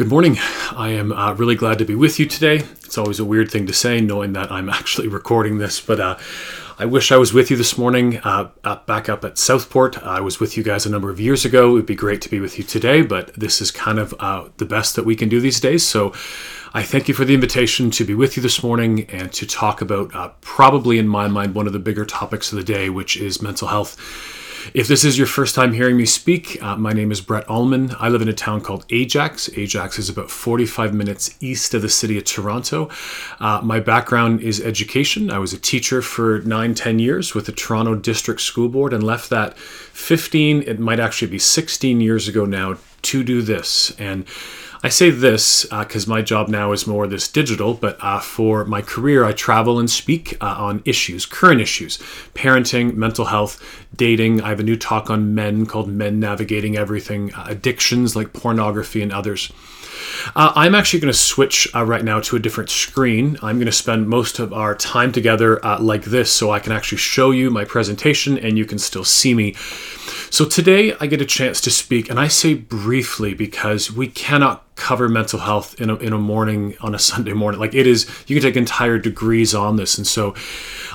Good morning. I am uh, really glad to be with you today. It's always a weird thing to say, knowing that I'm actually recording this, but uh, I wish I was with you this morning uh, back up at Southport. I was with you guys a number of years ago. It would be great to be with you today, but this is kind of uh, the best that we can do these days. So I thank you for the invitation to be with you this morning and to talk about uh, probably, in my mind, one of the bigger topics of the day, which is mental health. If this is your first time hearing me speak, uh, my name is Brett Ullman. I live in a town called Ajax. Ajax is about 45 minutes east of the city of Toronto. Uh, my background is education. I was a teacher for nine, 10 years with the Toronto District School Board and left that 15, it might actually be 16 years ago now, to do this. And I say this because uh, my job now is more this digital, but uh, for my career, I travel and speak uh, on issues, current issues, parenting, mental health, dating. I have a new talk on men called Men Navigating Everything, uh, addictions like pornography and others. Uh, I'm actually going to switch uh, right now to a different screen. I'm going to spend most of our time together like this so I can actually show you my presentation and you can still see me. So today I get a chance to speak, and I say briefly because we cannot cover mental health in a, in a morning on a Sunday morning. Like it is, you can take entire degrees on this. And so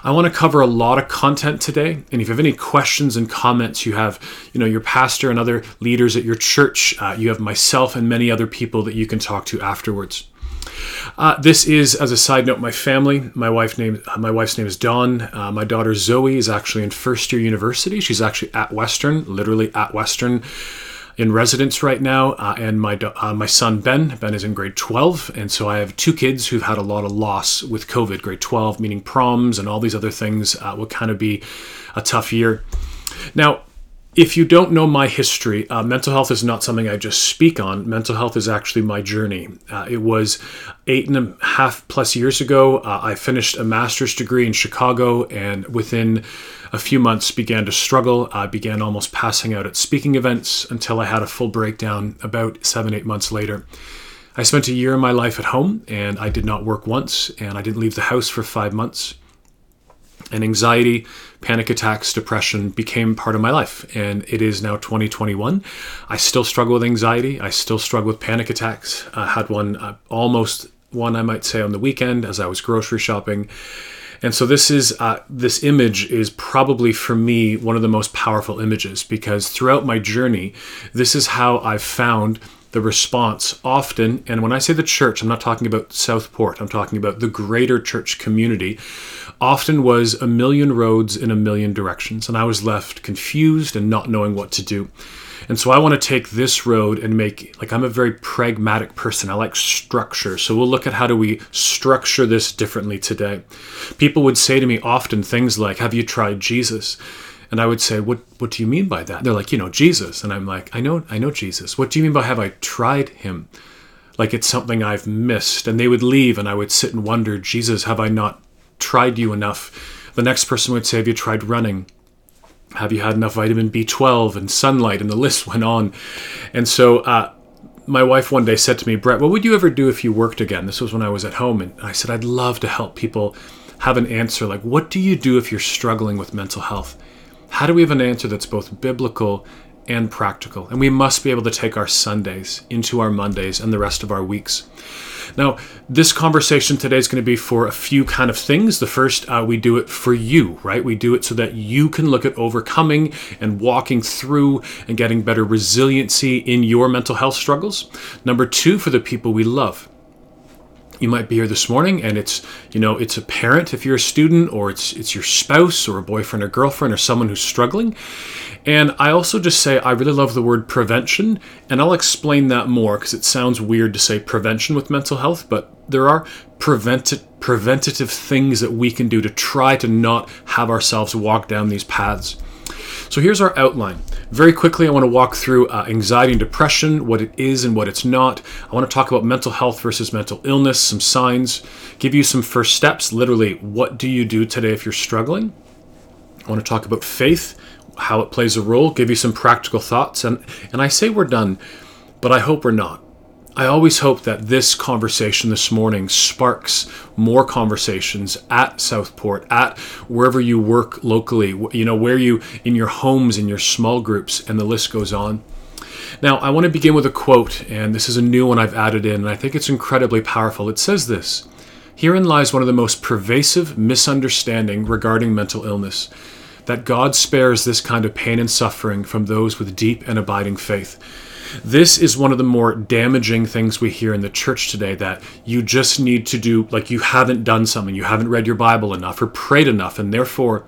I want to cover a lot of content today. And if you have any questions and comments, you have, you know, your pastor and other leaders at your church, uh, you have myself and many other people that you can talk to afterwards. Uh, this is, as a side note, my family. My wife name, uh, my wife's name is Dawn. Uh, my daughter Zoe is actually in first year university. She's actually at Western, literally at Western, in residence right now. Uh, and my uh, my son Ben, Ben is in grade 12, and so I have two kids who've had a lot of loss with COVID. Grade 12, meaning proms and all these other things, uh, will kind of be a tough year. Now, if you don't know my history, uh, mental health is not something I just speak on. Mental health is actually my journey. Uh, it was eight and a half plus years ago. Uh, I finished a master's degree in Chicago, and within a few months began to struggle. I began almost passing out at speaking events until I had a full breakdown about seven, eight months later. I spent a year of my life at home, and I did not work once, and I didn't leave the house for five months and anxiety, panic attacks, depression became part of my life. And it is now 2021. I still struggle with anxiety. I still struggle with panic attacks. I had one uh, almost one, I might say, on the weekend as I was grocery shopping. And so this is uh, this image is probably for me one of the most powerful images because throughout my journey, this is how I've found the response often. And when I say the church, I'm not talking about Southport. I'm talking about the greater church community often was a million roads in a million directions, and I was left confused and not knowing what to do. And so I want to take this road and make like I'm a very pragmatic person. I like structure. So we'll look at how do we structure this differently today. People would say to me often things like, "Have you tried Jesus?" And I would say, "What what do you mean by that?" They're like, "You know, Jesus." And I'm like, "I know I know Jesus. What do you mean by have I tried him?" Like it's something I've missed. And they would leave and I would sit and wonder, "Jesus, have I not tried you enough. The next person would say, Have you tried running? Have you had enough vitamin B12 and sunlight? And the list went on. And so, uh, my wife one day said to me, Brett, what would you ever do if you worked again? This was when I was at home. And I said, I'd love to help people have an answer like, what do you do if you're struggling with mental health? How do we have an answer that's both biblical and practical? And we must be able to take our Sundays into our Mondays and the rest of our weeks. Now, this conversation today is going to be for a few kind of things. The first, uh, we do it for you, right? We do it so that you can look at overcoming and walking through and getting better resiliency in your mental health struggles. Number two, for the people we love you might be here this morning and it's you know it's a parent if you're a student or it's it's your spouse or a boyfriend or girlfriend or someone who's struggling. And i also just say i really love the word prevention and i'll explain that more because it sounds weird to say prevention with mental health but there are prevent- preventative things that we can do to try to not have ourselves walk down these paths so here's our outline. Very quickly, I want to walk through uh, anxiety and depression, what it is and what it's not. I want to talk about mental health versus mental illness, some signs, give you some first steps, literally, what do you do today if you're struggling? I want to talk about faith, how it plays a role, give you some practical thoughts. And, and I say we're done, but I hope we're not. I always hope that this conversation this morning sparks more conversations at Southport, at wherever you work locally, you know, where you, in your homes, in your small groups, and the list goes on. Now, I want to begin with a quote, and this is a new one I've added in, and I think it's incredibly powerful. It says this Herein lies one of the most pervasive misunderstanding regarding mental illness that God spares this kind of pain and suffering from those with deep and abiding faith. This is one of the more damaging things we hear in the church today that you just need to do, like you haven't done something, you haven't read your Bible enough or prayed enough, and therefore,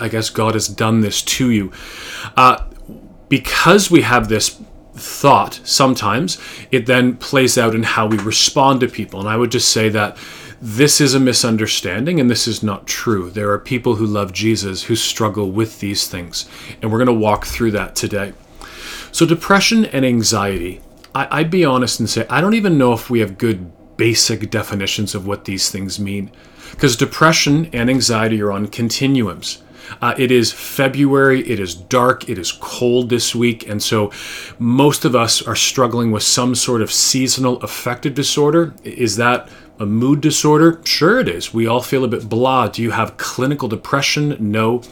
I guess God has done this to you. Uh, because we have this thought sometimes, it then plays out in how we respond to people. And I would just say that this is a misunderstanding and this is not true. There are people who love Jesus who struggle with these things. And we're going to walk through that today. So, depression and anxiety, I, would be honest and say, I don't even know if we have good basic definitions of what these things mean. Because depression and anxiety are on continuums. Uh, it is February, it is dark, it is cold this week, and so most of us are struggling with some sort of seasonal affective disorder. Is that a mood disorder? Sure, it is. We all feel a bit blah. Do you have clinical depression? No.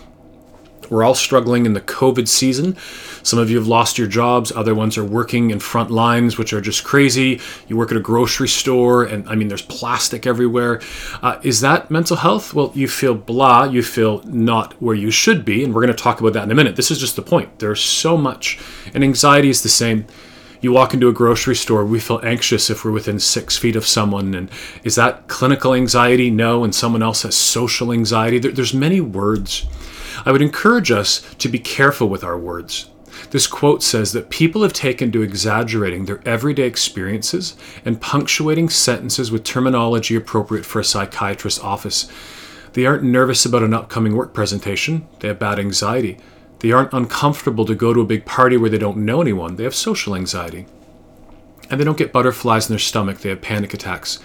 We're all struggling in the COVID season. Some of you have lost your jobs, other ones are working in front lines, which are just crazy. You work at a grocery store, and I mean, there's plastic everywhere. Uh, is that mental health? Well, you feel blah, you feel not where you should be, and we're going to talk about that in a minute. This is just the point. There's so much, and anxiety is the same. You walk into a grocery store, we feel anxious if we're within six feet of someone. And is that clinical anxiety? No. And someone else has social anxiety. There, there's many words. I would encourage us to be careful with our words. This quote says that people have taken to exaggerating their everyday experiences and punctuating sentences with terminology appropriate for a psychiatrist's office. They aren't nervous about an upcoming work presentation, they have bad anxiety. They aren't uncomfortable to go to a big party where they don't know anyone, they have social anxiety. And they don't get butterflies in their stomach, they have panic attacks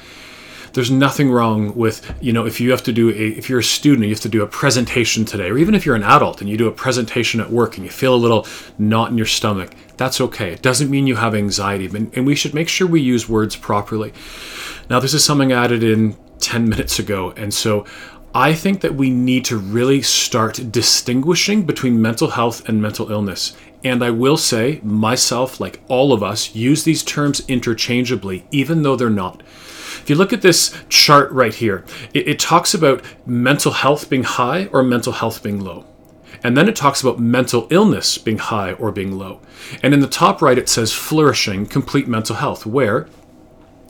there's nothing wrong with you know if you have to do a if you're a student you have to do a presentation today or even if you're an adult and you do a presentation at work and you feel a little knot in your stomach that's okay it doesn't mean you have anxiety and we should make sure we use words properly now this is something I added in 10 minutes ago and so I think that we need to really start distinguishing between mental health and mental illness. And I will say, myself, like all of us, use these terms interchangeably, even though they're not. If you look at this chart right here, it, it talks about mental health being high or mental health being low. And then it talks about mental illness being high or being low. And in the top right, it says flourishing, complete mental health, where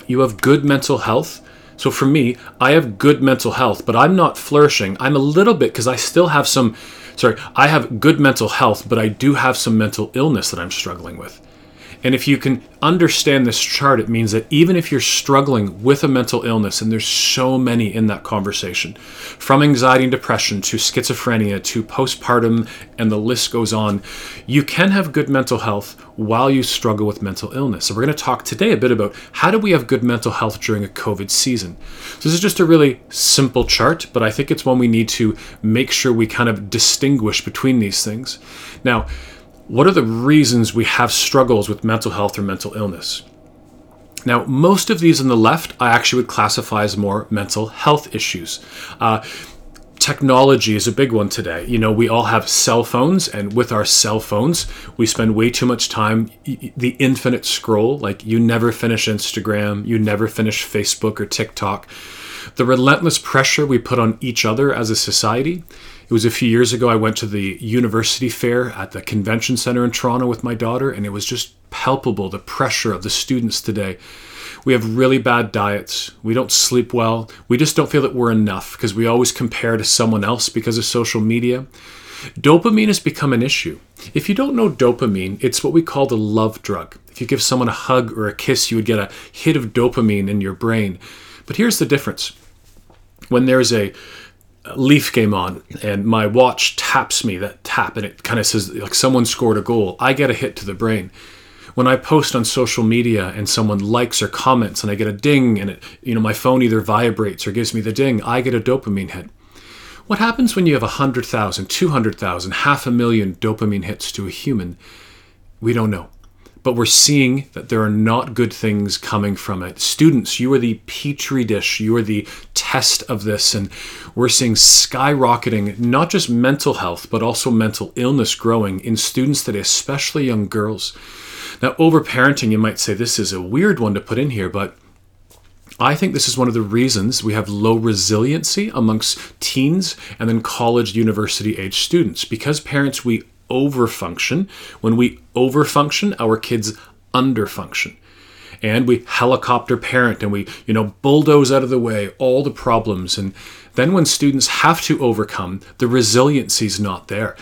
you have good mental health. So for me, I have good mental health, but I'm not flourishing. I'm a little bit because I still have some, sorry, I have good mental health, but I do have some mental illness that I'm struggling with. And if you can understand this chart, it means that even if you're struggling with a mental illness, and there's so many in that conversation, from anxiety and depression to schizophrenia to postpartum, and the list goes on, you can have good mental health while you struggle with mental illness. So, we're going to talk today a bit about how do we have good mental health during a COVID season. So, this is just a really simple chart, but I think it's one we need to make sure we kind of distinguish between these things. Now, what are the reasons we have struggles with mental health or mental illness? Now, most of these on the left, I actually would classify as more mental health issues. Uh, technology is a big one today. You know, we all have cell phones, and with our cell phones, we spend way too much time. The infinite scroll, like you never finish Instagram, you never finish Facebook or TikTok. The relentless pressure we put on each other as a society it was a few years ago. I went to the university fair at the convention center in Toronto with my daughter, and it was just palpable the pressure of the students today. We have really bad diets. We don't sleep well. We just don't feel that we're enough because we always compare to someone else because of social media. Dopamine has become an issue. If you don't know dopamine, it's what we call the love drug. If you give someone a hug or a kiss, you would get a hit of dopamine in your brain. But here's the difference when there's a Leaf game on and my watch taps me that tap and it kind of says like someone scored a goal, I get a hit to the brain. When I post on social media and someone likes or comments and I get a ding and it, you know, my phone either vibrates or gives me the ding, I get a dopamine hit. What happens when you have 100,000, 200,000, half a million dopamine hits to a human? We don't know. But we're seeing that there are not good things coming from it. Students, you are the petri dish, you are the test of this, and we're seeing skyrocketing not just mental health, but also mental illness growing in students today, especially young girls. Now, overparenting, you might say this is a weird one to put in here, but I think this is one of the reasons we have low resiliency amongst teens and then college, university age students. Because parents, we overfunction. When we overfunction, our kids underfunction. And we helicopter parent and we, you know, bulldoze out of the way all the problems. And then when students have to overcome, the resiliency is not there.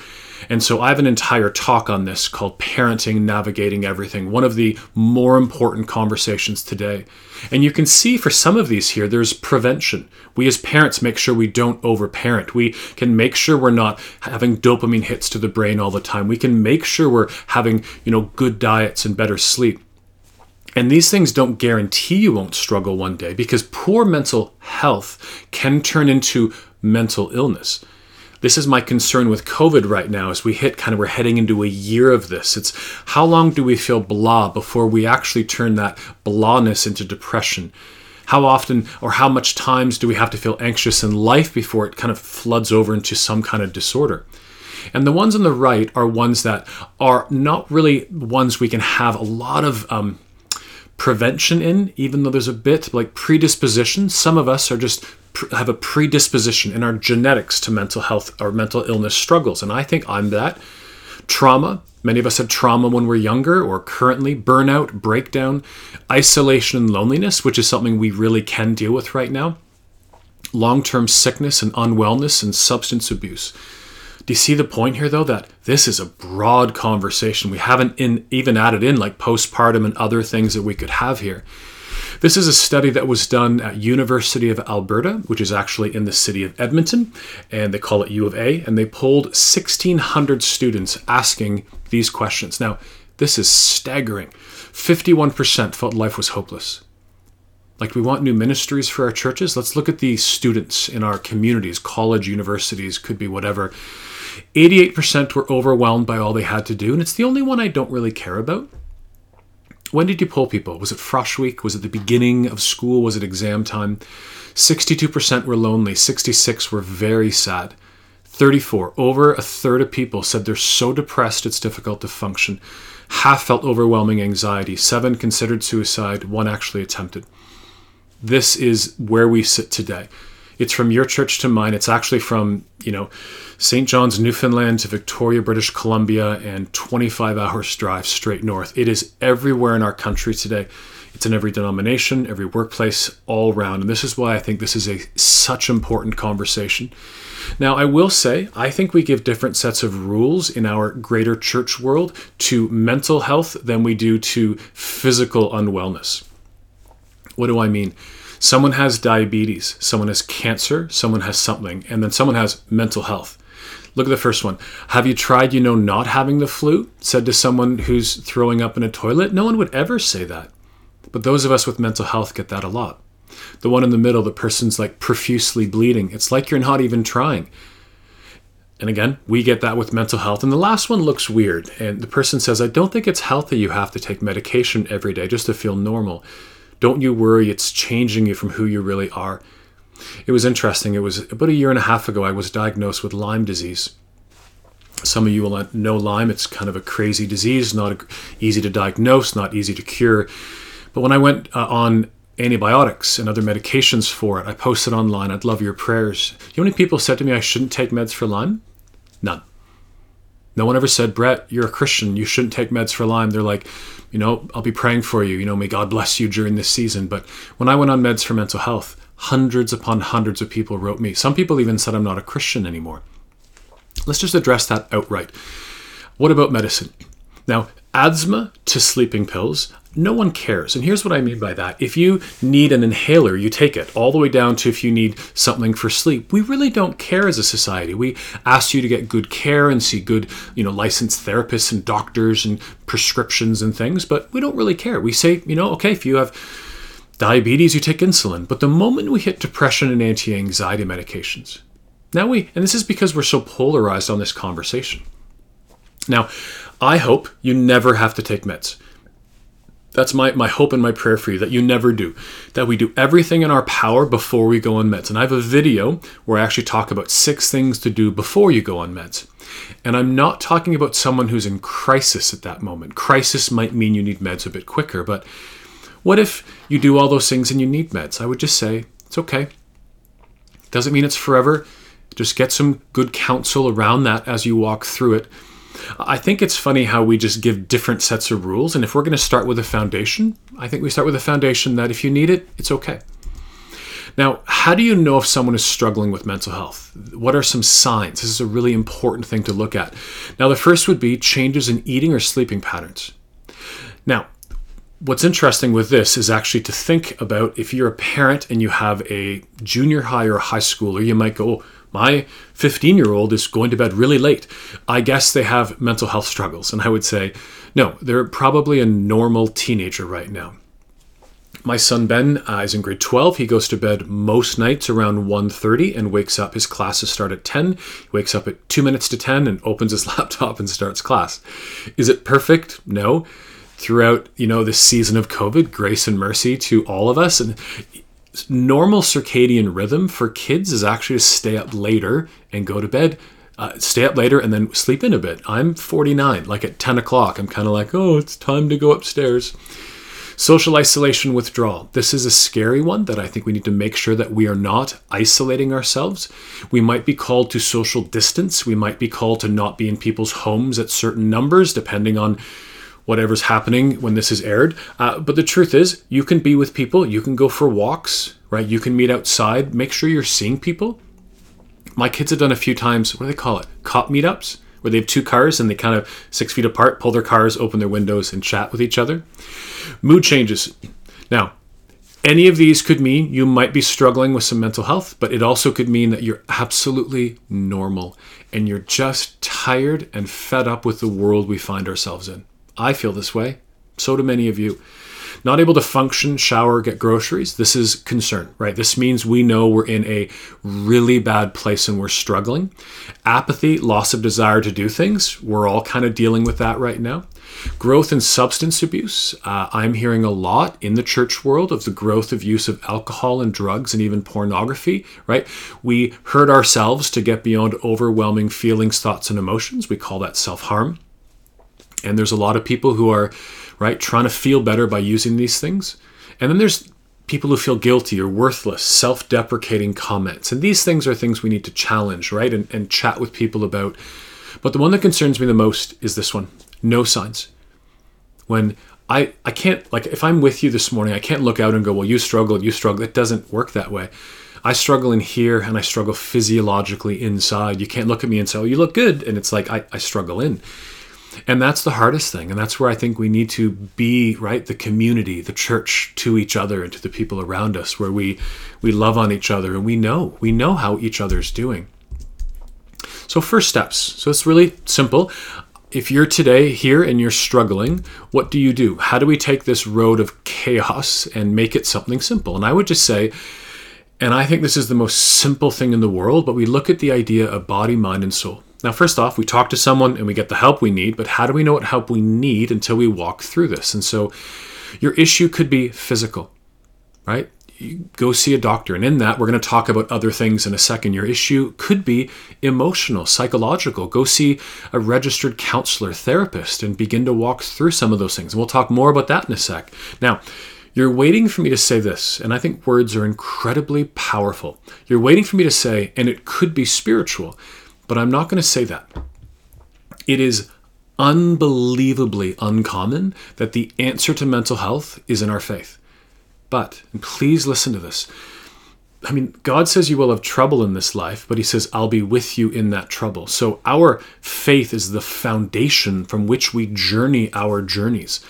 And so I have an entire talk on this called Parenting Navigating Everything, one of the more important conversations today. And you can see for some of these here, there's prevention. We as parents make sure we don't overparent. We can make sure we're not having dopamine hits to the brain all the time. We can make sure we're having, you know, good diets and better sleep. And these things don't guarantee you won't struggle one day because poor mental health can turn into mental illness this is my concern with COVID right now as we hit kind of we're heading into a year of this. It's how long do we feel blah before we actually turn that blahness into depression? How often or how much times do we have to feel anxious in life before it kind of floods over into some kind of disorder? And the ones on the right are ones that are not really ones we can have a lot of um, prevention in, even though there's a bit like predisposition. Some of us are just have a predisposition in our genetics to mental health or mental illness struggles. And I think I'm that. Trauma, many of us have trauma when we're younger or currently, burnout, breakdown, isolation, and loneliness, which is something we really can deal with right now. Long term sickness and unwellness and substance abuse. Do you see the point here, though, that this is a broad conversation? We haven't in, even added in like postpartum and other things that we could have here. This is a study that was done at University of Alberta, which is actually in the city of Edmonton, and they call it U of A, and they polled 1,600 students asking these questions. Now, this is staggering. 51% felt life was hopeless. Like, we want new ministries for our churches. Let's look at the students in our communities, college, universities, could be whatever. 88% were overwhelmed by all they had to do, and it's the only one I don't really care about. When did you poll people? Was it Frosh Week? Was it the beginning of school? Was it exam time? 62% were lonely, 66 were very sad. 34, over a third of people said they're so depressed it's difficult to function. Half felt overwhelming anxiety. Seven considered suicide. One actually attempted. This is where we sit today. It's from your church to mine. It's actually from, you know, St. John's, Newfoundland to Victoria, British Columbia, and 25 hours drive straight north. It is everywhere in our country today. It's in every denomination, every workplace, all around. And this is why I think this is a such important conversation. Now, I will say, I think we give different sets of rules in our greater church world to mental health than we do to physical unwellness. What do I mean? Someone has diabetes, someone has cancer, someone has something, and then someone has mental health. Look at the first one. Have you tried, you know, not having the flu? Said to someone who's throwing up in a toilet. No one would ever say that. But those of us with mental health get that a lot. The one in the middle, the person's like profusely bleeding. It's like you're not even trying. And again, we get that with mental health. And the last one looks weird. And the person says, I don't think it's healthy you have to take medication every day just to feel normal. Don't you worry, it's changing you from who you really are. It was interesting. It was about a year and a half ago, I was diagnosed with Lyme disease. Some of you will know Lyme. It's kind of a crazy disease, not easy to diagnose, not easy to cure. But when I went uh, on antibiotics and other medications for it, I posted online, I'd love your prayers. You know how many people said to me I shouldn't take meds for Lyme? None. No one ever said, Brett, you're a Christian. You shouldn't take meds for Lyme. They're like, you know, I'll be praying for you. You know, may God bless you during this season. But when I went on meds for mental health, hundreds upon hundreds of people wrote me. Some people even said I'm not a Christian anymore. Let's just address that outright. What about medicine? Now, asthma to sleeping pills, no one cares. And here's what I mean by that. If you need an inhaler, you take it, all the way down to if you need something for sleep. We really don't care as a society. We ask you to get good care and see good, you know, licensed therapists and doctors and prescriptions and things, but we don't really care. We say, you know, okay, if you have diabetes, you take insulin. But the moment we hit depression and anti anxiety medications, now we, and this is because we're so polarized on this conversation. Now, I hope you never have to take meds. That's my, my hope and my prayer for you that you never do. That we do everything in our power before we go on meds. And I have a video where I actually talk about six things to do before you go on meds. And I'm not talking about someone who's in crisis at that moment. Crisis might mean you need meds a bit quicker, but what if you do all those things and you need meds? I would just say, it's okay. Doesn't mean it's forever. Just get some good counsel around that as you walk through it. I think it's funny how we just give different sets of rules. And if we're going to start with a foundation, I think we start with a foundation that if you need it, it's okay. Now, how do you know if someone is struggling with mental health? What are some signs? This is a really important thing to look at. Now, the first would be changes in eating or sleeping patterns. Now, what's interesting with this is actually to think about if you're a parent and you have a junior high or high schooler, you might go, oh, my 15 year old is going to bed really late. I guess they have mental health struggles. And I would say, no, they're probably a normal teenager right now. My son Ben uh, is in grade 12. He goes to bed most nights around 1:30 and wakes up. His classes start at 10. He wakes up at 2 minutes to 10 and opens his laptop and starts class. Is it perfect? No. Throughout, you know, this season of COVID, grace and mercy to all of us and normal circadian rhythm for kids is actually to stay up later and go to bed uh, stay up later and then sleep in a bit. I'm 49 like at 10 o'clock i'm kind of like oh it's time to go upstairs. Social isolation withdrawal. This is a scary one that i think we need to make sure that we are not isolating ourselves. We might be called to social distance. We might be called to not be in people's homes at certain numbers depending on whatever's happening when this is aired. Uh, but the truth is, you can be with people, you can go for walks, right? You can meet outside. Make sure you're seeing people. My kids have done a few times, what do they call it? Cop meetups, where they have two cars and they kind of six feet apart, pull their cars, open their windows, and chat with each other. Mood changes. Now, any of these could mean you might be struggling with some mental health, but it also could mean that you're absolutely normal and you're just tired and fed up with the world we find ourselves in. I feel this way. So do many of you. Not able to function, shower, get groceries. This is concern, right? This means we know we're in a really bad place and we're struggling. Apathy, loss of desire to do things. We're all kind of dealing with that right now. Growth in substance abuse. Uh, I'm hearing a lot in the church world of the growth of use of alcohol and drugs and even pornography, right? We hurt ourselves to get beyond overwhelming feelings, thoughts, and emotions. We call that self harm. And there's a lot of people who are, right, trying to feel better by using these things. And then there's people who feel guilty or worthless, self deprecating comments. And these things are things we need to challenge, right, and, and chat with people about. But the one that concerns me the most is this one no signs. When I, I can't, like, if I'm with you this morning, I can't look out and go, well, you struggled, you struggled. It doesn't work that way. I struggle in here and I struggle physiologically inside. You can't look at me and say, oh, you look good. And it's like, I, I struggle in. And that's the hardest thing. And that's where I think we need to be, right? The community, the church to each other and to the people around us, where we, we love on each other and we know, we know how each other's doing. So, first steps. So, it's really simple. If you're today here and you're struggling, what do you do? How do we take this road of chaos and make it something simple? And I would just say, and I think this is the most simple thing in the world, but we look at the idea of body, mind, and soul. Now, first off, we talk to someone and we get the help we need, but how do we know what help we need until we walk through this? And so your issue could be physical, right? You go see a doctor, and in that, we're going to talk about other things in a second. Your issue could be emotional, psychological. Go see a registered counselor, therapist, and begin to walk through some of those things. And we'll talk more about that in a sec. Now, you're waiting for me to say this, and I think words are incredibly powerful. You're waiting for me to say, and it could be spiritual. But I'm not going to say that. It is unbelievably uncommon that the answer to mental health is in our faith. But, please listen to this. I mean, God says you will have trouble in this life, but He says, I'll be with you in that trouble. So, our faith is the foundation from which we journey our journeys.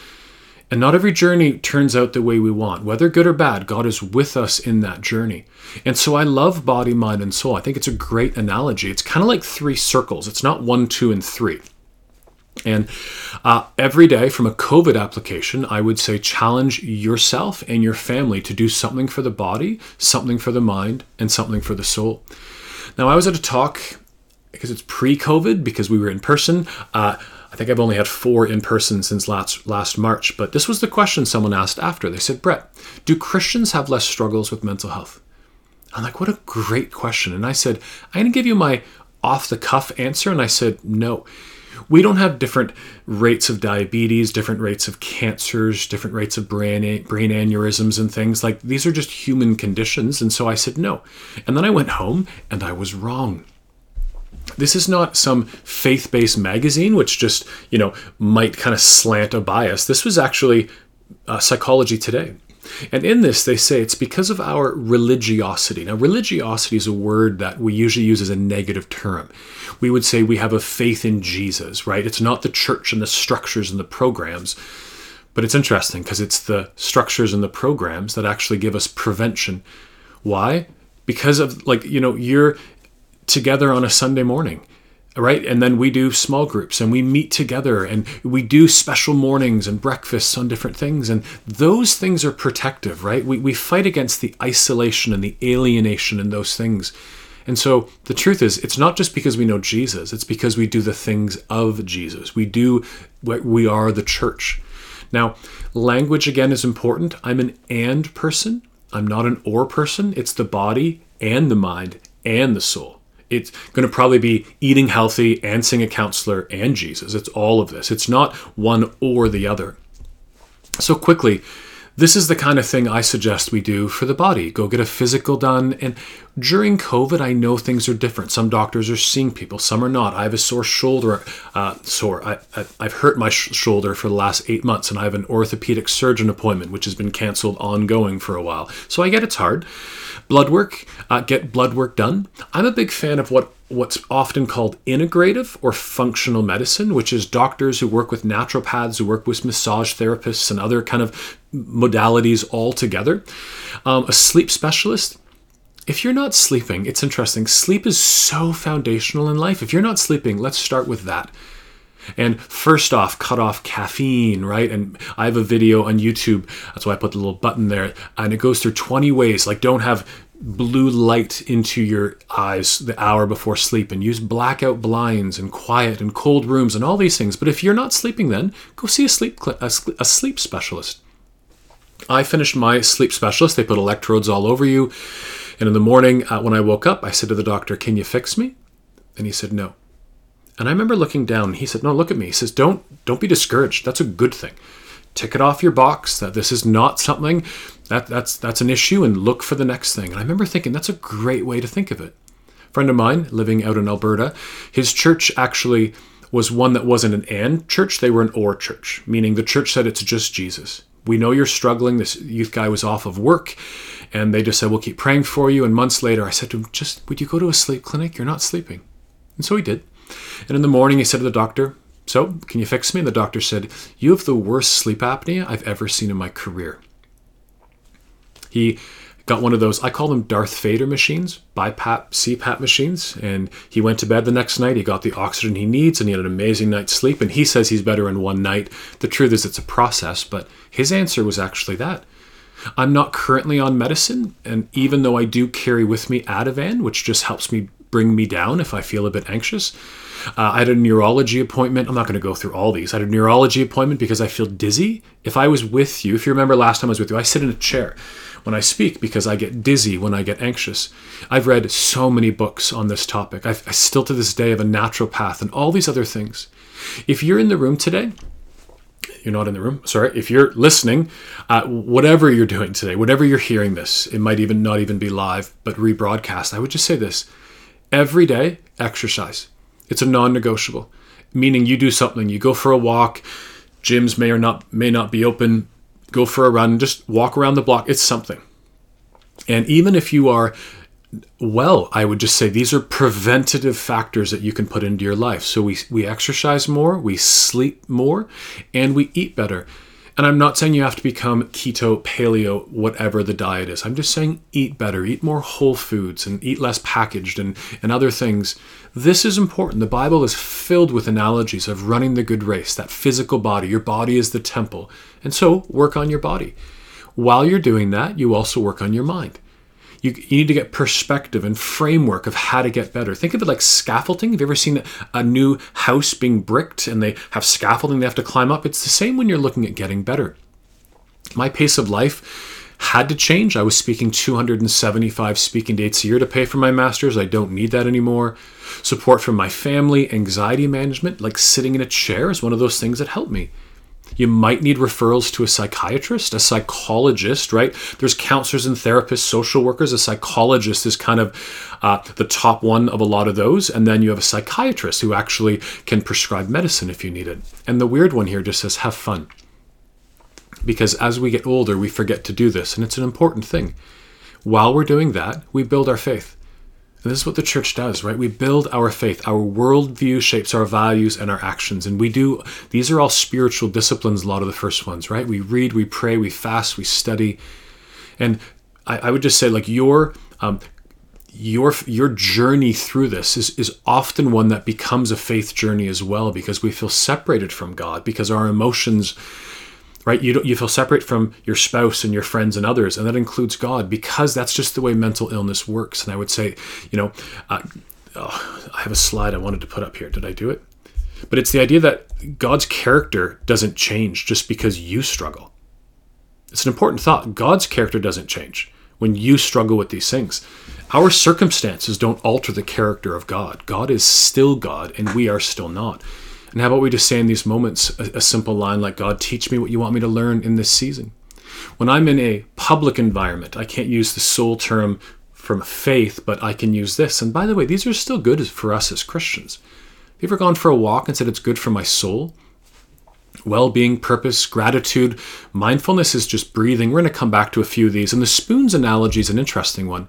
And not every journey turns out the way we want. Whether good or bad, God is with us in that journey. And so I love body, mind, and soul. I think it's a great analogy. It's kind of like three circles, it's not one, two, and three. And uh, every day from a COVID application, I would say challenge yourself and your family to do something for the body, something for the mind, and something for the soul. Now, I was at a talk because it's pre COVID, because we were in person. Uh, I think I've only had four in person since last last March, but this was the question someone asked after. They said, "Brett, do Christians have less struggles with mental health?" I'm like, "What a great question!" And I said, "I'm going to give you my off the cuff answer," and I said, "No." We don't have different rates of diabetes, different rates of cancers, different rates of brain brain aneurysms and things like these are just human conditions. And so I said no. And then I went home and I was wrong. This is not some faith based magazine, which just, you know, might kind of slant a bias. This was actually uh, Psychology Today. And in this, they say it's because of our religiosity. Now, religiosity is a word that we usually use as a negative term. We would say we have a faith in Jesus, right? It's not the church and the structures and the programs. But it's interesting because it's the structures and the programs that actually give us prevention. Why? Because of, like, you know, you're together on a Sunday morning right? And then we do small groups and we meet together and we do special mornings and breakfasts on different things. And those things are protective, right? We, we fight against the isolation and the alienation and those things. And so the truth is, it's not just because we know Jesus, it's because we do the things of Jesus. We do what we are the church. Now, language again is important. I'm an and person, I'm not an or person. It's the body and the mind and the soul it's going to probably be eating healthy and seeing a counselor and Jesus. It's all of this. It's not one or the other. So, quickly, this is the kind of thing I suggest we do for the body. Go get a physical done. And during COVID, I know things are different. Some doctors are seeing people, some are not. I have a sore shoulder, uh, sore. I, have hurt my sh- shoulder for the last eight months, and I have an orthopedic surgeon appointment, which has been canceled ongoing for a while. So I get it's hard. Blood work, uh, get blood work done. I'm a big fan of what what's often called integrative or functional medicine, which is doctors who work with naturopaths, who work with massage therapists and other kind of modalities all together. Um, a sleep specialist. If you're not sleeping, it's interesting. Sleep is so foundational in life. If you're not sleeping, let's start with that. And first off, cut off caffeine, right? And I have a video on YouTube. That's why I put the little button there. And it goes through 20 ways. Like, don't have blue light into your eyes the hour before sleep and use blackout blinds and quiet and cold rooms and all these things. But if you're not sleeping, then go see a sleep, a, a sleep specialist. I finished my sleep specialist. They put electrodes all over you. And in the morning, uh, when I woke up, I said to the doctor, Can you fix me? And he said, No. And I remember looking down. He said, "No, look at me." He says, "Don't don't be discouraged. That's a good thing. Tick it off your box that this is not something that that's that's an issue, and look for the next thing." And I remember thinking that's a great way to think of it. A friend of mine living out in Alberta, his church actually was one that wasn't an and church; they were an or church, meaning the church said it's just Jesus. We know you're struggling. This youth guy was off of work, and they just said, "We'll keep praying for you." And months later, I said to him, "Just would you go to a sleep clinic? You're not sleeping." And so he did. And in the morning, he said to the doctor, So, can you fix me? And the doctor said, You have the worst sleep apnea I've ever seen in my career. He got one of those, I call them Darth Vader machines, BiPAP, CPAP machines. And he went to bed the next night. He got the oxygen he needs and he had an amazing night's sleep. And he says he's better in one night. The truth is, it's a process, but his answer was actually that. I'm not currently on medicine, and even though I do carry with me Ativan, which just helps me bring me down if I feel a bit anxious. Uh, I had a neurology appointment. I'm not going to go through all these. I had a neurology appointment because I feel dizzy. If I was with you, if you remember last time I was with you, I sit in a chair when I speak because I get dizzy when I get anxious. I've read so many books on this topic. I've, I still to this day have a naturopath and all these other things. If you're in the room today, you're not in the room. Sorry, if you're listening, uh, whatever you're doing today, whatever you're hearing this, it might even not even be live, but rebroadcast. I would just say this: every day exercise. It's a non-negotiable, meaning you do something. You go for a walk. Gyms may or not may not be open. Go for a run. Just walk around the block. It's something. And even if you are well, I would just say these are preventative factors that you can put into your life. So we we exercise more, we sleep more, and we eat better. And I'm not saying you have to become keto, paleo, whatever the diet is. I'm just saying eat better, eat more whole foods, and eat less packaged and, and other things. This is important. The Bible is filled with analogies of running the good race, that physical body. Your body is the temple. And so work on your body. While you're doing that, you also work on your mind. You, you need to get perspective and framework of how to get better. Think of it like scaffolding. Have you ever seen a new house being bricked and they have scaffolding they have to climb up? It's the same when you're looking at getting better. My pace of life had to change. I was speaking 275 speaking dates a year to pay for my master's. I don't need that anymore. Support from my family, anxiety management, like sitting in a chair, is one of those things that helped me. You might need referrals to a psychiatrist, a psychologist, right? There's counselors and therapists, social workers. A psychologist is kind of uh, the top one of a lot of those. And then you have a psychiatrist who actually can prescribe medicine if you need it. And the weird one here just says, have fun because as we get older, we forget to do this, and it's an important thing. While we're doing that, we build our faith. This is what the church does, right? We build our faith. Our worldview shapes our values and our actions. And we do, these are all spiritual disciplines, a lot of the first ones, right? We read, we pray, we fast, we study. And I, I would just say, like, your, um, your your journey through this is, is often one that becomes a faith journey as well because we feel separated from God because our emotions right? You you feel separate from your spouse and your friends and others, and that includes God because that's just the way mental illness works. And I would say, you know, uh, oh, I have a slide I wanted to put up here. Did I do it? But it's the idea that God's character doesn't change just because you struggle. It's an important thought. God's character doesn't change when you struggle with these things. Our circumstances don't alter the character of God. God is still God, and we are still not. And how about we just say in these moments a, a simple line like, God, teach me what you want me to learn in this season? When I'm in a public environment, I can't use the soul term from faith, but I can use this. And by the way, these are still good for us as Christians. Have you ever gone for a walk and said it's good for my soul? Well being, purpose, gratitude, mindfulness is just breathing. We're going to come back to a few of these. And the spoons analogy is an interesting one.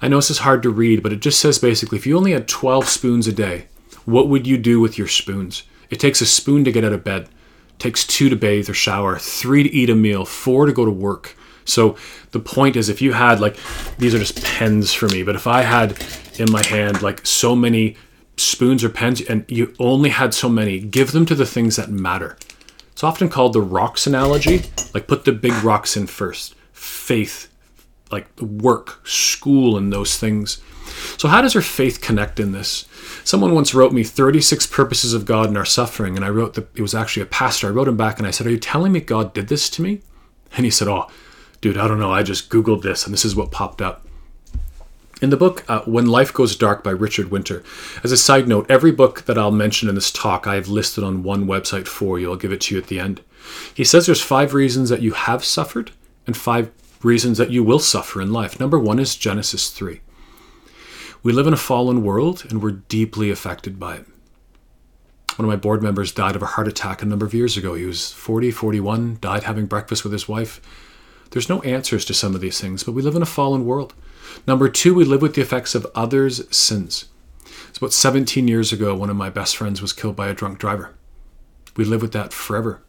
I know this is hard to read, but it just says basically if you only had 12 spoons a day, what would you do with your spoons? It takes a spoon to get out of bed, it takes two to bathe or shower, three to eat a meal, four to go to work. So the point is, if you had like, these are just pens for me, but if I had in my hand like so many spoons or pens and you only had so many, give them to the things that matter. It's often called the rocks analogy. Like put the big rocks in first. Faith, like work, school, and those things. So, how does her faith connect in this? Someone once wrote me 36 purposes of God in our suffering, and I wrote that it was actually a pastor. I wrote him back and I said, Are you telling me God did this to me? And he said, Oh, dude, I don't know. I just Googled this, and this is what popped up. In the book uh, When Life Goes Dark by Richard Winter, as a side note, every book that I'll mention in this talk I have listed on one website for you. I'll give it to you at the end. He says there's five reasons that you have suffered and five reasons that you will suffer in life. Number one is Genesis 3. We live in a fallen world and we're deeply affected by it. One of my board members died of a heart attack a number of years ago. He was 40, 41, died having breakfast with his wife. There's no answers to some of these things, but we live in a fallen world. Number two, we live with the effects of others' sins. It's about 17 years ago, one of my best friends was killed by a drunk driver. We live with that forever.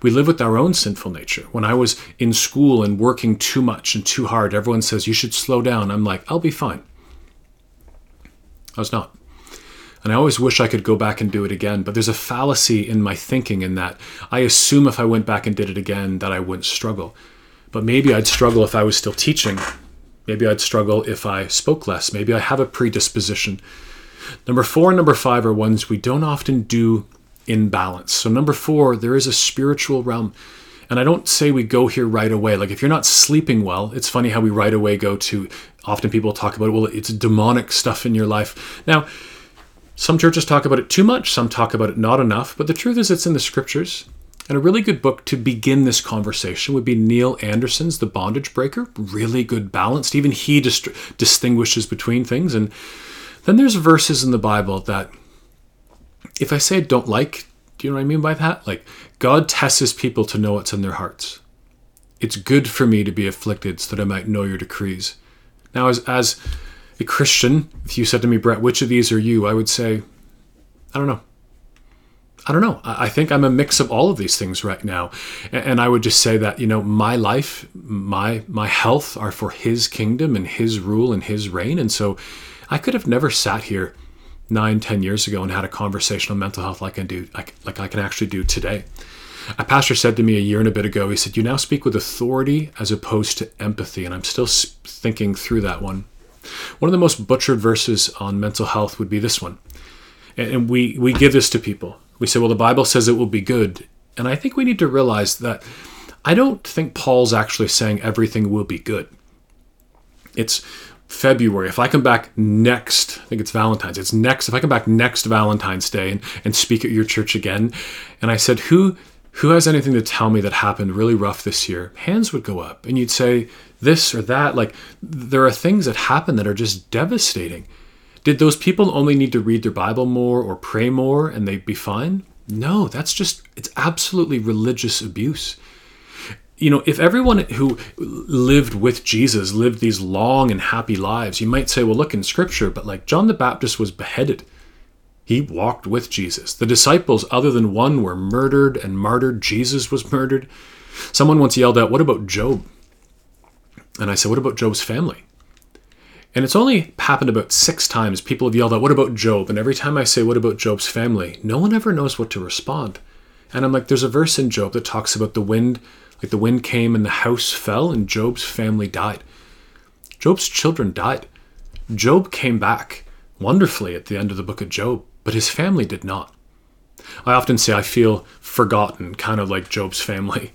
We live with our own sinful nature. When I was in school and working too much and too hard, everyone says, You should slow down. I'm like, I'll be fine. I was not. And I always wish I could go back and do it again, but there's a fallacy in my thinking in that I assume if I went back and did it again that I wouldn't struggle. But maybe I'd struggle if I was still teaching. Maybe I'd struggle if I spoke less. Maybe I have a predisposition. Number four and number five are ones we don't often do in balance. So, number four, there is a spiritual realm. And I don't say we go here right away. Like if you're not sleeping well, it's funny how we right away go to often people talk about, well, it's demonic stuff in your life. Now, some churches talk about it too much, some talk about it not enough, but the truth is it's in the scriptures. And a really good book to begin this conversation would be Neil Anderson's The Bondage Breaker. Really good balanced. Even he dist- distinguishes between things. And then there's verses in the Bible that, if I say I don't like, do you know what I mean by that? Like, God tests his people to know what's in their hearts. It's good for me to be afflicted so that I might know your decrees. Now, as, as a Christian, if you said to me, Brett, which of these are you? I would say, I don't know. I don't know. I think I'm a mix of all of these things right now. And I would just say that, you know, my life, my my health are for his kingdom and his rule and his reign. And so I could have never sat here nine, ten years ago and had a conversation on mental health like I do, like, like I can actually do today. A pastor said to me a year and a bit ago, he said, You now speak with authority as opposed to empathy. And I'm still thinking through that one. One of the most butchered verses on mental health would be this one. And we, we give this to people. We say, Well, the Bible says it will be good. And I think we need to realize that I don't think Paul's actually saying everything will be good. It's February. If I come back next, I think it's Valentine's. It's next. If I come back next Valentine's Day and, and speak at your church again, and I said, "Who who has anything to tell me that happened really rough this year?" Hands would go up, and you'd say this or that. Like there are things that happen that are just devastating. Did those people only need to read their Bible more or pray more and they'd be fine? No, that's just it's absolutely religious abuse you know, if everyone who lived with Jesus lived these long and happy lives, you might say, well, look in scripture, but like John the Baptist was beheaded. He walked with Jesus. The disciples, other than one, were murdered and martyred. Jesus was murdered. Someone once yelled out, What about Job? And I said, What about Job's family? And it's only happened about six times. People have yelled out, What about Job? And every time I say, What about Job's family? No one ever knows what to respond. And I'm like, There's a verse in Job that talks about the wind like the wind came and the house fell, and Job's family died. Job's children died. Job came back wonderfully at the end of the book of Job, but his family did not. I often say I feel forgotten, kind of like Job's family.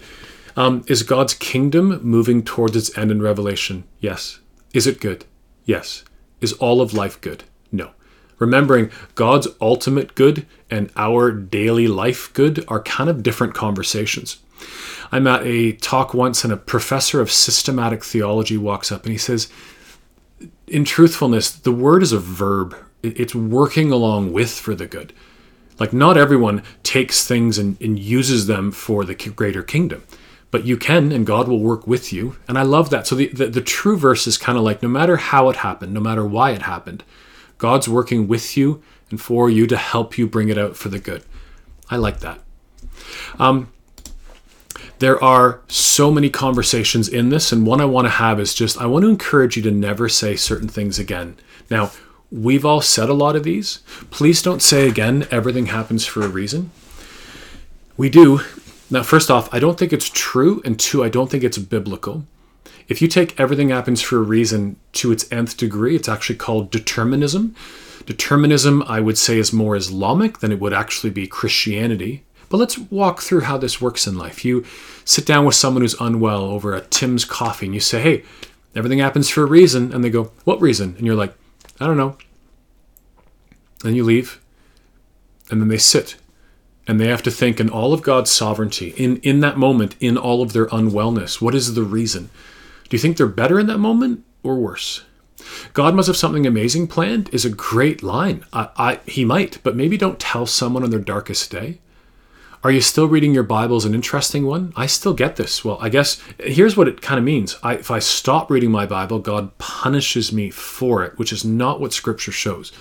Um, is God's kingdom moving towards its end in Revelation? Yes. Is it good? Yes. Is all of life good? No. Remembering God's ultimate good and our daily life good are kind of different conversations. I'm at a talk once, and a professor of systematic theology walks up and he says, In truthfulness, the word is a verb, it's working along with for the good. Like, not everyone takes things and, and uses them for the greater kingdom but you can and god will work with you and i love that so the, the, the true verse is kind of like no matter how it happened no matter why it happened god's working with you and for you to help you bring it out for the good i like that um, there are so many conversations in this, and one I want to have is just I want to encourage you to never say certain things again. Now, we've all said a lot of these. Please don't say again, everything happens for a reason. We do. Now, first off, I don't think it's true, and two, I don't think it's biblical. If you take everything happens for a reason to its nth degree, it's actually called determinism. Determinism, I would say, is more Islamic than it would actually be Christianity. But let's walk through how this works in life. You sit down with someone who's unwell over a Tim's coffee and you say, hey, everything happens for a reason. And they go, what reason? And you're like, I don't know. And you leave. And then they sit and they have to think in all of God's sovereignty, in, in that moment, in all of their unwellness, what is the reason? Do you think they're better in that moment or worse? God must have something amazing planned is a great line. I, I, he might, but maybe don't tell someone on their darkest day. Are you still reading your Bible is an interesting one? I still get this. Well, I guess here's what it kind of means. I, if I stop reading my Bible, God punishes me for it, which is not what Scripture shows.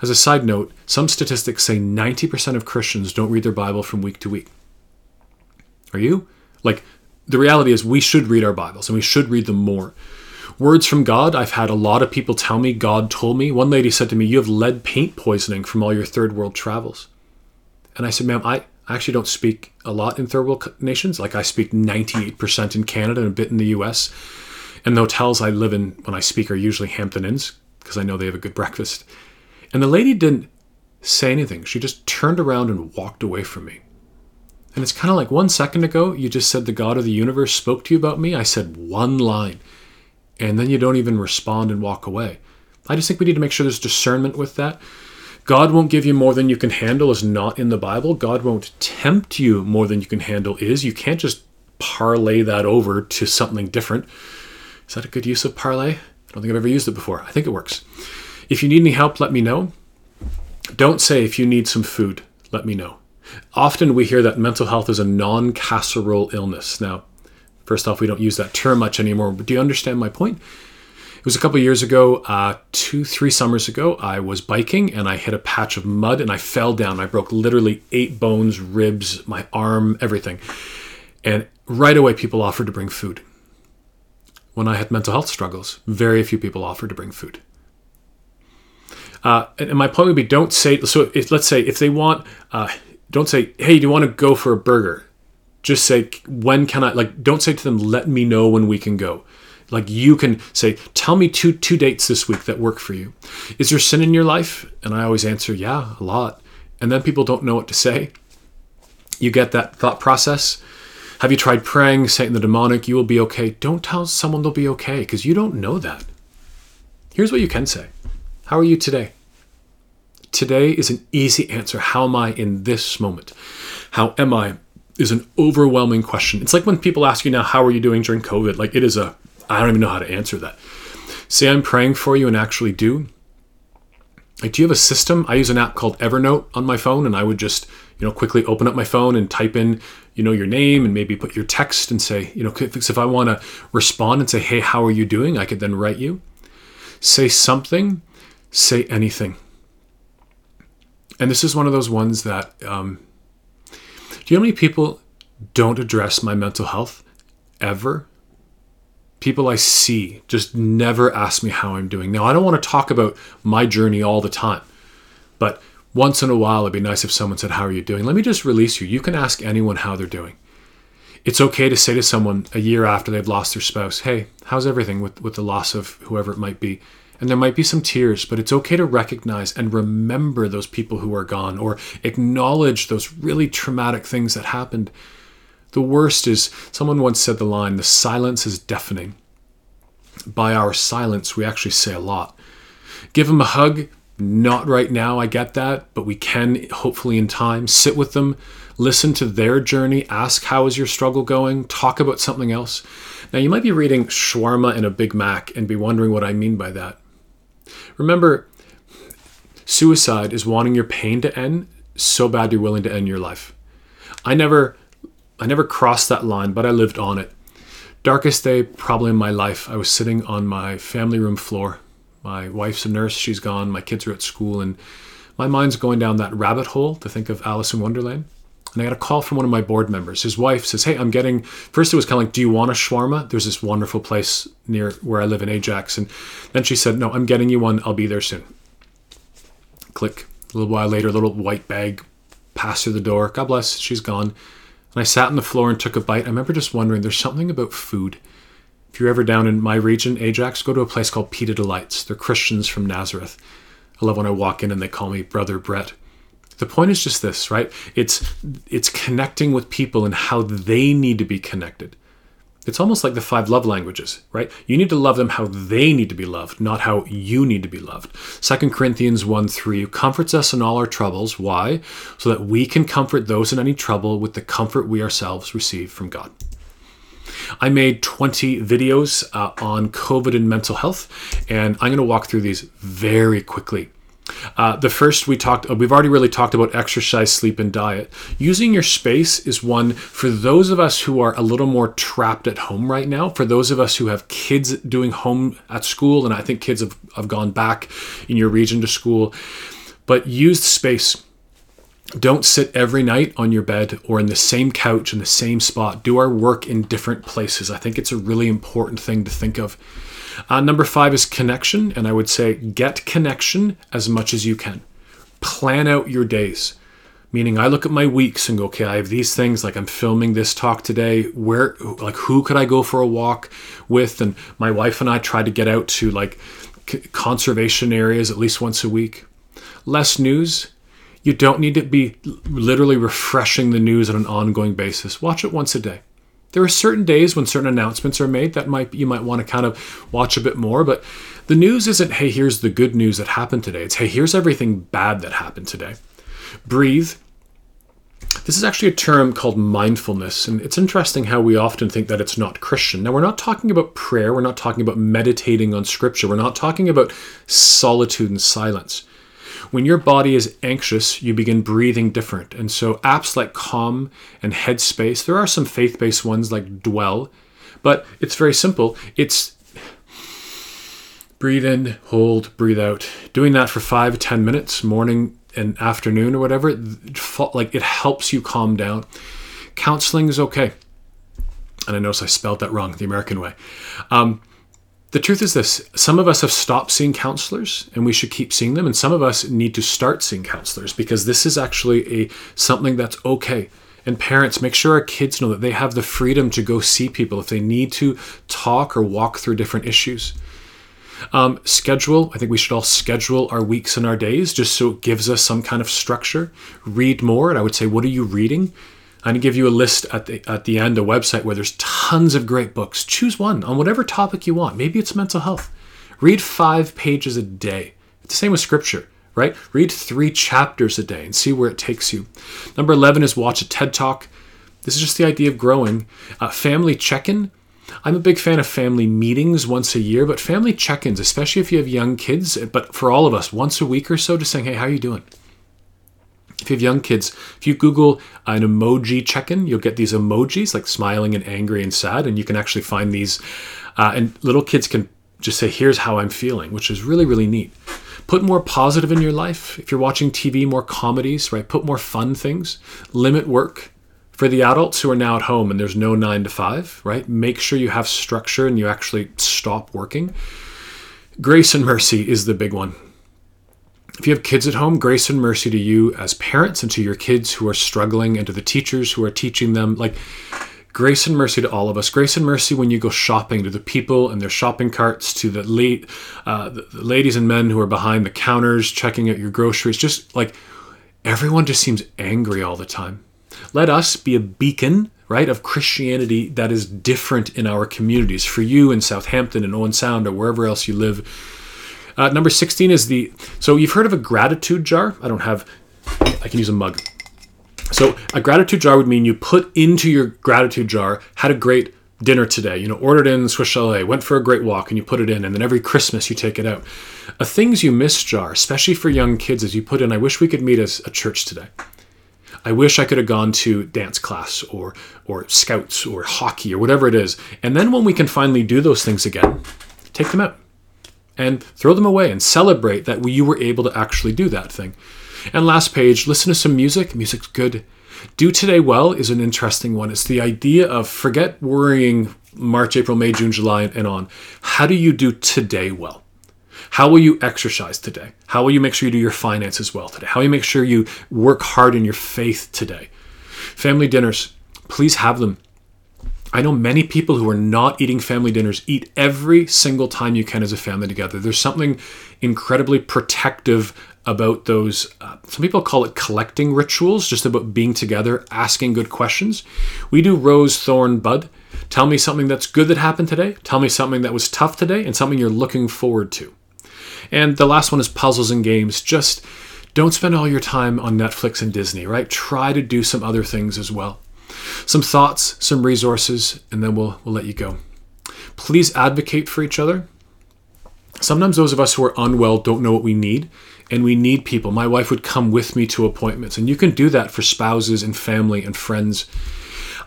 As a side note, some statistics say 90% of Christians don't read their Bible from week to week. Are you? Like, the reality is we should read our Bibles and we should read them more. Words from God, I've had a lot of people tell me, God told me. One lady said to me, You have lead paint poisoning from all your third world travels. And I said, Ma'am, I, I actually don't speak a lot in third world nations. Like I speak 98% in Canada and a bit in the US. And the hotels I live in when I speak are usually Hampton Inns because I know they have a good breakfast. And the lady didn't say anything. She just turned around and walked away from me. And it's kind of like one second ago, you just said the God of the universe spoke to you about me. I said one line. And then you don't even respond and walk away. I just think we need to make sure there's discernment with that. God won't give you more than you can handle is not in the Bible. God won't tempt you more than you can handle is. You can't just parlay that over to something different. Is that a good use of parlay? I don't think I've ever used it before. I think it works. If you need any help, let me know. Don't say if you need some food, let me know. Often we hear that mental health is a non casserole illness. Now, first off, we don't use that term much anymore, but do you understand my point? It was a couple years ago, uh, two, three summers ago. I was biking and I hit a patch of mud and I fell down. I broke literally eight bones, ribs, my arm, everything. And right away, people offered to bring food. When I had mental health struggles, very few people offered to bring food. Uh, and, my point would be don't say, so if, let's say if they want, uh, don't say, hey, do you want to go for a burger? Just say, when can I, like, don't say to them, let me know when we can go. Like you can say, tell me two two dates this week that work for you. Is there sin in your life? And I always answer, yeah, a lot. And then people don't know what to say. You get that thought process. Have you tried praying, Satan the demonic, you will be okay? Don't tell someone they'll be okay because you don't know that. Here's what you can say How are you today? Today is an easy answer. How am I in this moment? How am I is an overwhelming question. It's like when people ask you now, How are you doing during COVID? Like it is a, I don't even know how to answer that. Say I'm praying for you and actually do. Like, do you have a system? I use an app called Evernote on my phone, and I would just, you know, quickly open up my phone and type in, you know, your name and maybe put your text and say, you know, if I want to respond and say, hey, how are you doing? I could then write you. Say something, say anything. And this is one of those ones that, um, do you know how many people don't address my mental health ever? People I see just never ask me how I'm doing. Now, I don't want to talk about my journey all the time, but once in a while, it'd be nice if someone said, How are you doing? Let me just release you. You can ask anyone how they're doing. It's okay to say to someone a year after they've lost their spouse, Hey, how's everything with, with the loss of whoever it might be? And there might be some tears, but it's okay to recognize and remember those people who are gone or acknowledge those really traumatic things that happened. The worst is, someone once said the line, the silence is deafening. By our silence, we actually say a lot. Give them a hug. Not right now, I get that, but we can hopefully in time sit with them, listen to their journey, ask how is your struggle going, talk about something else. Now, you might be reading shawarma and a Big Mac and be wondering what I mean by that. Remember, suicide is wanting your pain to end so bad you're willing to end your life. I never I never crossed that line, but I lived on it. Darkest day probably in my life. I was sitting on my family room floor. My wife's a nurse, she's gone, my kids are at school, and my mind's going down that rabbit hole to think of Alice in Wonderland. And I got a call from one of my board members. His wife says, Hey, I'm getting. First, it was kind of like, Do you want a shawarma? There's this wonderful place near where I live in Ajax. And then she said, No, I'm getting you one. I'll be there soon. Click. A little while later, a little white bag passed through the door. God bless, she's gone. And I sat on the floor and took a bite. I remember just wondering, there's something about food. If you're ever down in my region, Ajax, go to a place called Pita Delights. They're Christians from Nazareth. I love when I walk in and they call me Brother Brett. The point is just this, right? It's it's connecting with people and how they need to be connected. It's almost like the five love languages, right? You need to love them how they need to be loved, not how you need to be loved. 2 Corinthians 1 3 comforts us in all our troubles. Why? So that we can comfort those in any trouble with the comfort we ourselves receive from God. I made 20 videos uh, on COVID and mental health, and I'm going to walk through these very quickly. Uh, the first we talked, uh, we've already really talked about exercise, sleep, and diet. Using your space is one for those of us who are a little more trapped at home right now. For those of us who have kids doing home at school, and I think kids have, have gone back in your region to school, but use space. Don't sit every night on your bed or in the same couch in the same spot. Do our work in different places. I think it's a really important thing to think of. Uh, number five is connection, and I would say get connection as much as you can. Plan out your days. Meaning, I look at my weeks and go, okay, I have these things. Like I'm filming this talk today. Where, like, who could I go for a walk with? And my wife and I try to get out to like c- conservation areas at least once a week. Less news. You don't need to be literally refreshing the news on an ongoing basis. Watch it once a day there are certain days when certain announcements are made that might you might want to kind of watch a bit more but the news isn't hey here's the good news that happened today. It's hey here's everything bad that happened today. Breathe. This is actually a term called mindfulness and it's interesting how we often think that it's not christian. Now we're not talking about prayer we're not talking about meditating on scripture we're not talking about solitude and silence when your body is anxious, you begin breathing different. And so, apps like Calm and Headspace, there are some faith based ones like Dwell, but it's very simple. It's breathe in, hold, breathe out. Doing that for five, ten minutes, morning and afternoon or whatever, like it helps you calm down. Counseling is okay. And I notice I spelled that wrong, the American way. Um, the truth is this some of us have stopped seeing counselors and we should keep seeing them and some of us need to start seeing counselors because this is actually a something that's okay And parents, make sure our kids know that they have the freedom to go see people if they need to talk or walk through different issues. Um, schedule. I think we should all schedule our weeks and our days just so it gives us some kind of structure. Read more. And I would say, what are you reading? I'm going to give you a list at the, at the end, a website where there's tons of great books. Choose one on whatever topic you want. Maybe it's mental health. Read five pages a day. It's the same with scripture, right? Read three chapters a day and see where it takes you. Number 11 is watch a TED Talk. This is just the idea of growing. Uh, family check in. I'm a big fan of family meetings once a year, but family check-ins, especially if you have young kids, but for all of us, once a week or so, just saying, hey, how are you doing? If you have young kids, if you Google an emoji check-in, you'll get these emojis like smiling and angry and sad, and you can actually find these. Uh, and little kids can just say, "Here's how I'm feeling," which is really really neat. Put more positive in your life. If you're watching TV, more comedies, right? Put more fun things. Limit work. For the adults who are now at home and there's no nine to five, right? Make sure you have structure and you actually stop working. Grace and mercy is the big one. If you have kids at home, grace and mercy to you as parents and to your kids who are struggling and to the teachers who are teaching them. Like, grace and mercy to all of us. Grace and mercy when you go shopping to the people and their shopping carts, to the late uh, the, ladies and men who are behind the counters checking out your groceries. Just like everyone just seems angry all the time. Let us be a beacon, right, of Christianity that is different in our communities. For you in Southampton and Owen Sound or wherever else you live. Uh, number 16 is the. So you've heard of a gratitude jar? I don't have. I can use a mug. So a gratitude jar would mean you put into your gratitude jar, had a great dinner today, you know, ordered in Swiss Chalet, went for a great walk, and you put it in, and then every Christmas you take it out. A things you miss jar, especially for young kids, is you put in, I wish we could meet as a church today. I wish I could have gone to dance class or or scouts or hockey or whatever it is. And then when we can finally do those things again, take them out and throw them away and celebrate that you were able to actually do that thing. And last page, listen to some music. Music's good. Do today well is an interesting one. It's the idea of forget worrying March, April, May, June, July, and on. How do you do today well? How will you exercise today? How will you make sure you do your finances well today? How will you make sure you work hard in your faith today? Family dinners, please have them. I know many people who are not eating family dinners eat every single time you can as a family together. There's something incredibly protective about those. Uh, some people call it collecting rituals, just about being together, asking good questions. We do rose, thorn, bud. Tell me something that's good that happened today. Tell me something that was tough today and something you're looking forward to. And the last one is puzzles and games. Just don't spend all your time on Netflix and Disney, right? Try to do some other things as well. Some thoughts, some resources, and then we'll, we'll let you go. Please advocate for each other. Sometimes those of us who are unwell don't know what we need, and we need people. My wife would come with me to appointments, and you can do that for spouses and family and friends.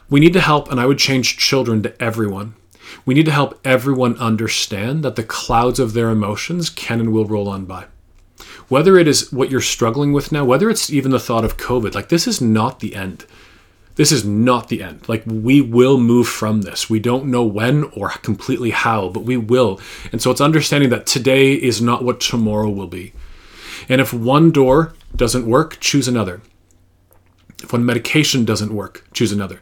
We need to help, and I would change children to everyone. We need to help everyone understand that the clouds of their emotions can and will roll on by. Whether it is what you're struggling with now, whether it's even the thought of COVID, like this is not the end. This is not the end. Like we will move from this. We don't know when or completely how, but we will. And so it's understanding that today is not what tomorrow will be. And if one door doesn't work, choose another. If one medication doesn't work, choose another.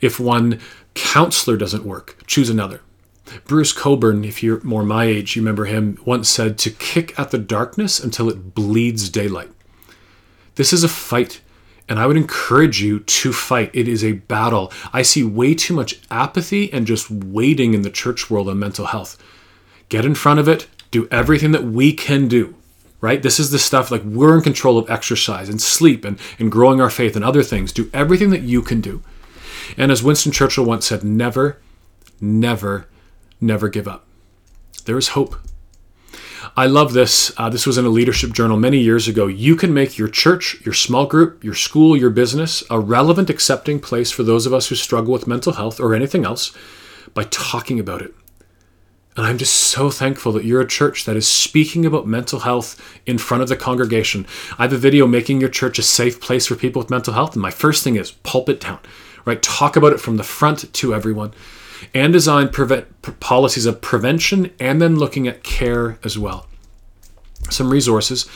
If one counselor doesn't work, choose another. Bruce Cockburn, if you're more my age, you remember him, once said to kick at the darkness until it bleeds daylight. This is a fight, and I would encourage you to fight. It is a battle. I see way too much apathy and just waiting in the church world on mental health. Get in front of it, do everything that we can do, right? This is the stuff like we're in control of exercise and sleep and, and growing our faith and other things. Do everything that you can do. And as Winston Churchill once said, never, never, never give up. There is hope. I love this. Uh, this was in a leadership journal many years ago. You can make your church, your small group, your school, your business a relevant, accepting place for those of us who struggle with mental health or anything else by talking about it. And I'm just so thankful that you're a church that is speaking about mental health in front of the congregation. I have a video making your church a safe place for people with mental health. And my first thing is pulpit down right? Talk about it from the front to everyone and design prevent, policies of prevention and then looking at care as well. Some resources.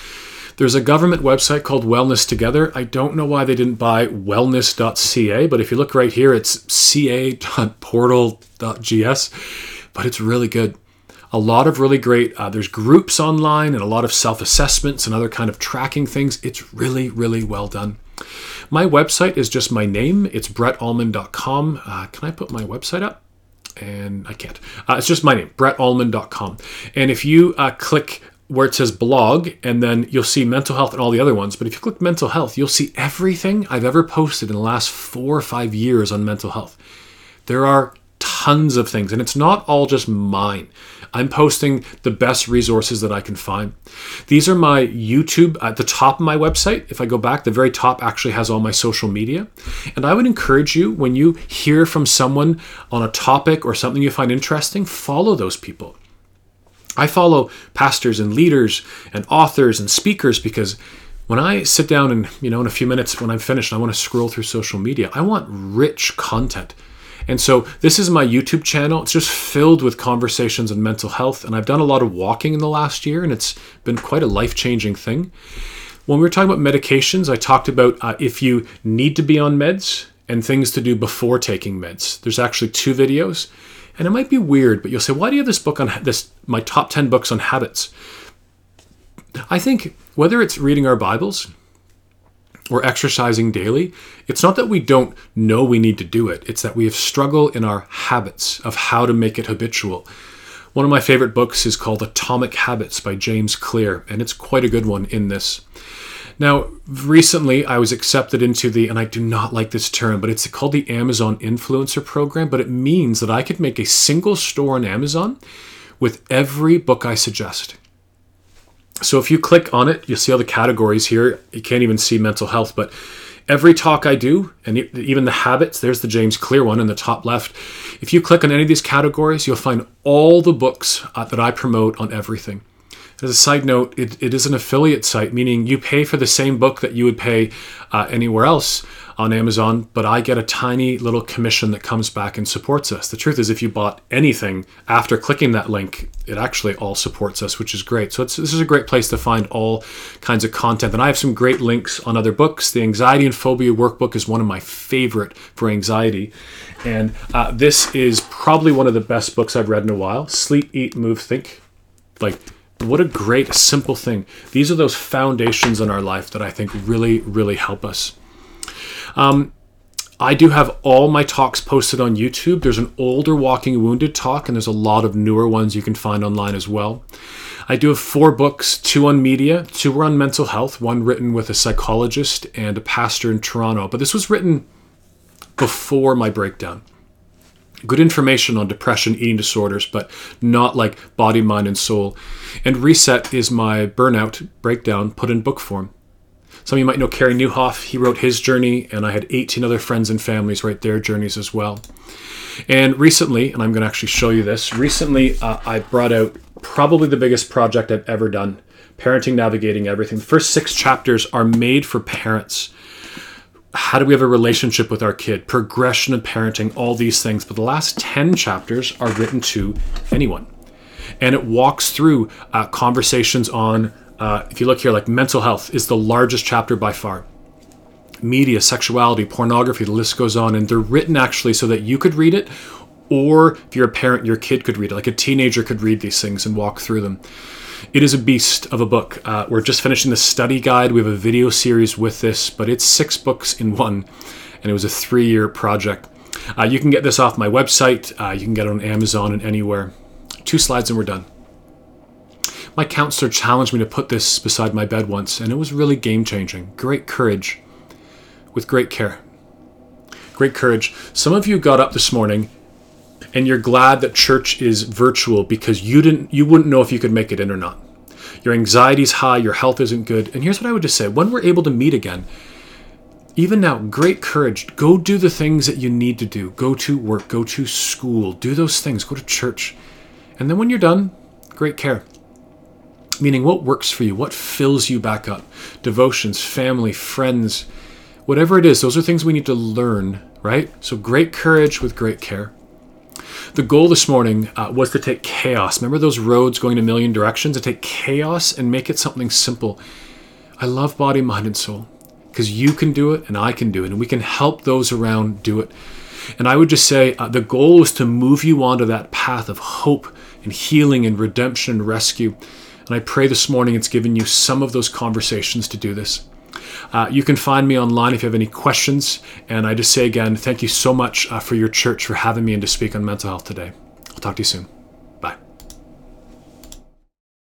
There's a government website called Wellness Together. I don't know why they didn't buy wellness.ca, but if you look right here, it's ca.portal.gs, but it's really good. A lot of really great, uh, there's groups online and a lot of self assessments and other kind of tracking things. It's really, really well done. My website is just my name. It's brettullman.com. Uh, can I put my website up? And I can't. Uh, it's just my name, brettullman.com. And if you uh, click where it says blog, and then you'll see mental health and all the other ones. But if you click mental health, you'll see everything I've ever posted in the last four or five years on mental health. There are tons of things, and it's not all just mine. I'm posting the best resources that I can find. These are my YouTube at the top of my website. If I go back, the very top actually has all my social media. And I would encourage you when you hear from someone on a topic or something you find interesting, follow those people. I follow pastors and leaders and authors and speakers because when I sit down and, you know, in a few minutes when I'm finished, I want to scroll through social media. I want rich content. And so this is my YouTube channel. It's just filled with conversations on mental health. And I've done a lot of walking in the last year, and it's been quite a life changing thing. When we were talking about medications, I talked about uh, if you need to be on meds and things to do before taking meds. There's actually two videos. And it might be weird, but you'll say, why do you have this book on this, my top 10 books on habits? I think whether it's reading our Bibles or exercising daily, it's not that we don't know we need to do it, it's that we have struggle in our habits of how to make it habitual. One of my favorite books is called Atomic Habits by James Clear, and it's quite a good one in this. Now, recently I was accepted into the, and I do not like this term, but it's called the Amazon Influencer Program, but it means that I could make a single store on Amazon with every book I suggest. So if you click on it, you'll see all the categories here. You can't even see mental health, but every talk I do, and even the habits, there's the James Clear one in the top left. If you click on any of these categories, you'll find all the books uh, that I promote on everything. As a side note, it, it is an affiliate site, meaning you pay for the same book that you would pay uh, anywhere else on Amazon, but I get a tiny little commission that comes back and supports us. The truth is, if you bought anything after clicking that link, it actually all supports us, which is great. So this is a great place to find all kinds of content. And I have some great links on other books. The Anxiety and Phobia Workbook is one of my favorite for anxiety. And uh, this is probably one of the best books I've read in a while. Sleep, Eat, Move, Think. Like what a great, simple thing. These are those foundations in our life that I think really, really help us. Um, I do have all my talks posted on YouTube. There's an older Walking Wounded talk, and there's a lot of newer ones you can find online as well. I do have four books two on media, two are on mental health, one written with a psychologist and a pastor in Toronto. But this was written before my breakdown good information on depression, eating disorders, but not like body, mind, and soul. And Reset is my burnout breakdown put in book form. Some of you might know Carey Nieuwhof. He wrote his journey, and I had 18 other friends and families write their journeys as well. And recently, and I'm going to actually show you this, recently uh, I brought out probably the biggest project I've ever done Parenting, Navigating Everything. The first six chapters are made for parents how do we have a relationship with our kid, progression of parenting, all these things. But the last 10 chapters are written to anyone. And it walks through uh, conversations on, uh, if you look here, like mental health is the largest chapter by far. Media, sexuality, pornography, the list goes on. And they're written actually so that you could read it, or if you're a parent, your kid could read it. Like a teenager could read these things and walk through them. It is a beast of a book. Uh, we're just finishing the study guide. We have a video series with this, but it's six books in one, and it was a three year project. Uh, you can get this off my website. Uh, you can get it on Amazon and anywhere. Two slides and we're done. My counselor challenged me to put this beside my bed once, and it was really game changing. Great courage with great care. Great courage. Some of you got up this morning and you're glad that church is virtual because you didn't you wouldn't know if you could make it in or not. Your anxiety's high, your health isn't good. And here's what I would just say, when we're able to meet again, even now, great courage. Go do the things that you need to do. Go to work, go to school, do those things, go to church. And then when you're done, great care. Meaning, what works for you? What fills you back up? Devotions, family, friends, whatever it is, those are things we need to learn, right? So, great courage with great care. The goal this morning uh, was to take chaos. Remember those roads going a million directions? To take chaos and make it something simple. I love body, mind, and soul because you can do it and I can do it, and we can help those around do it. And I would just say uh, the goal is to move you onto that path of hope and healing and redemption and rescue. And I pray this morning it's given you some of those conversations to do this. Uh, you can find me online if you have any questions. And I just say again, thank you so much uh, for your church for having me and to speak on mental health today. I'll talk to you soon.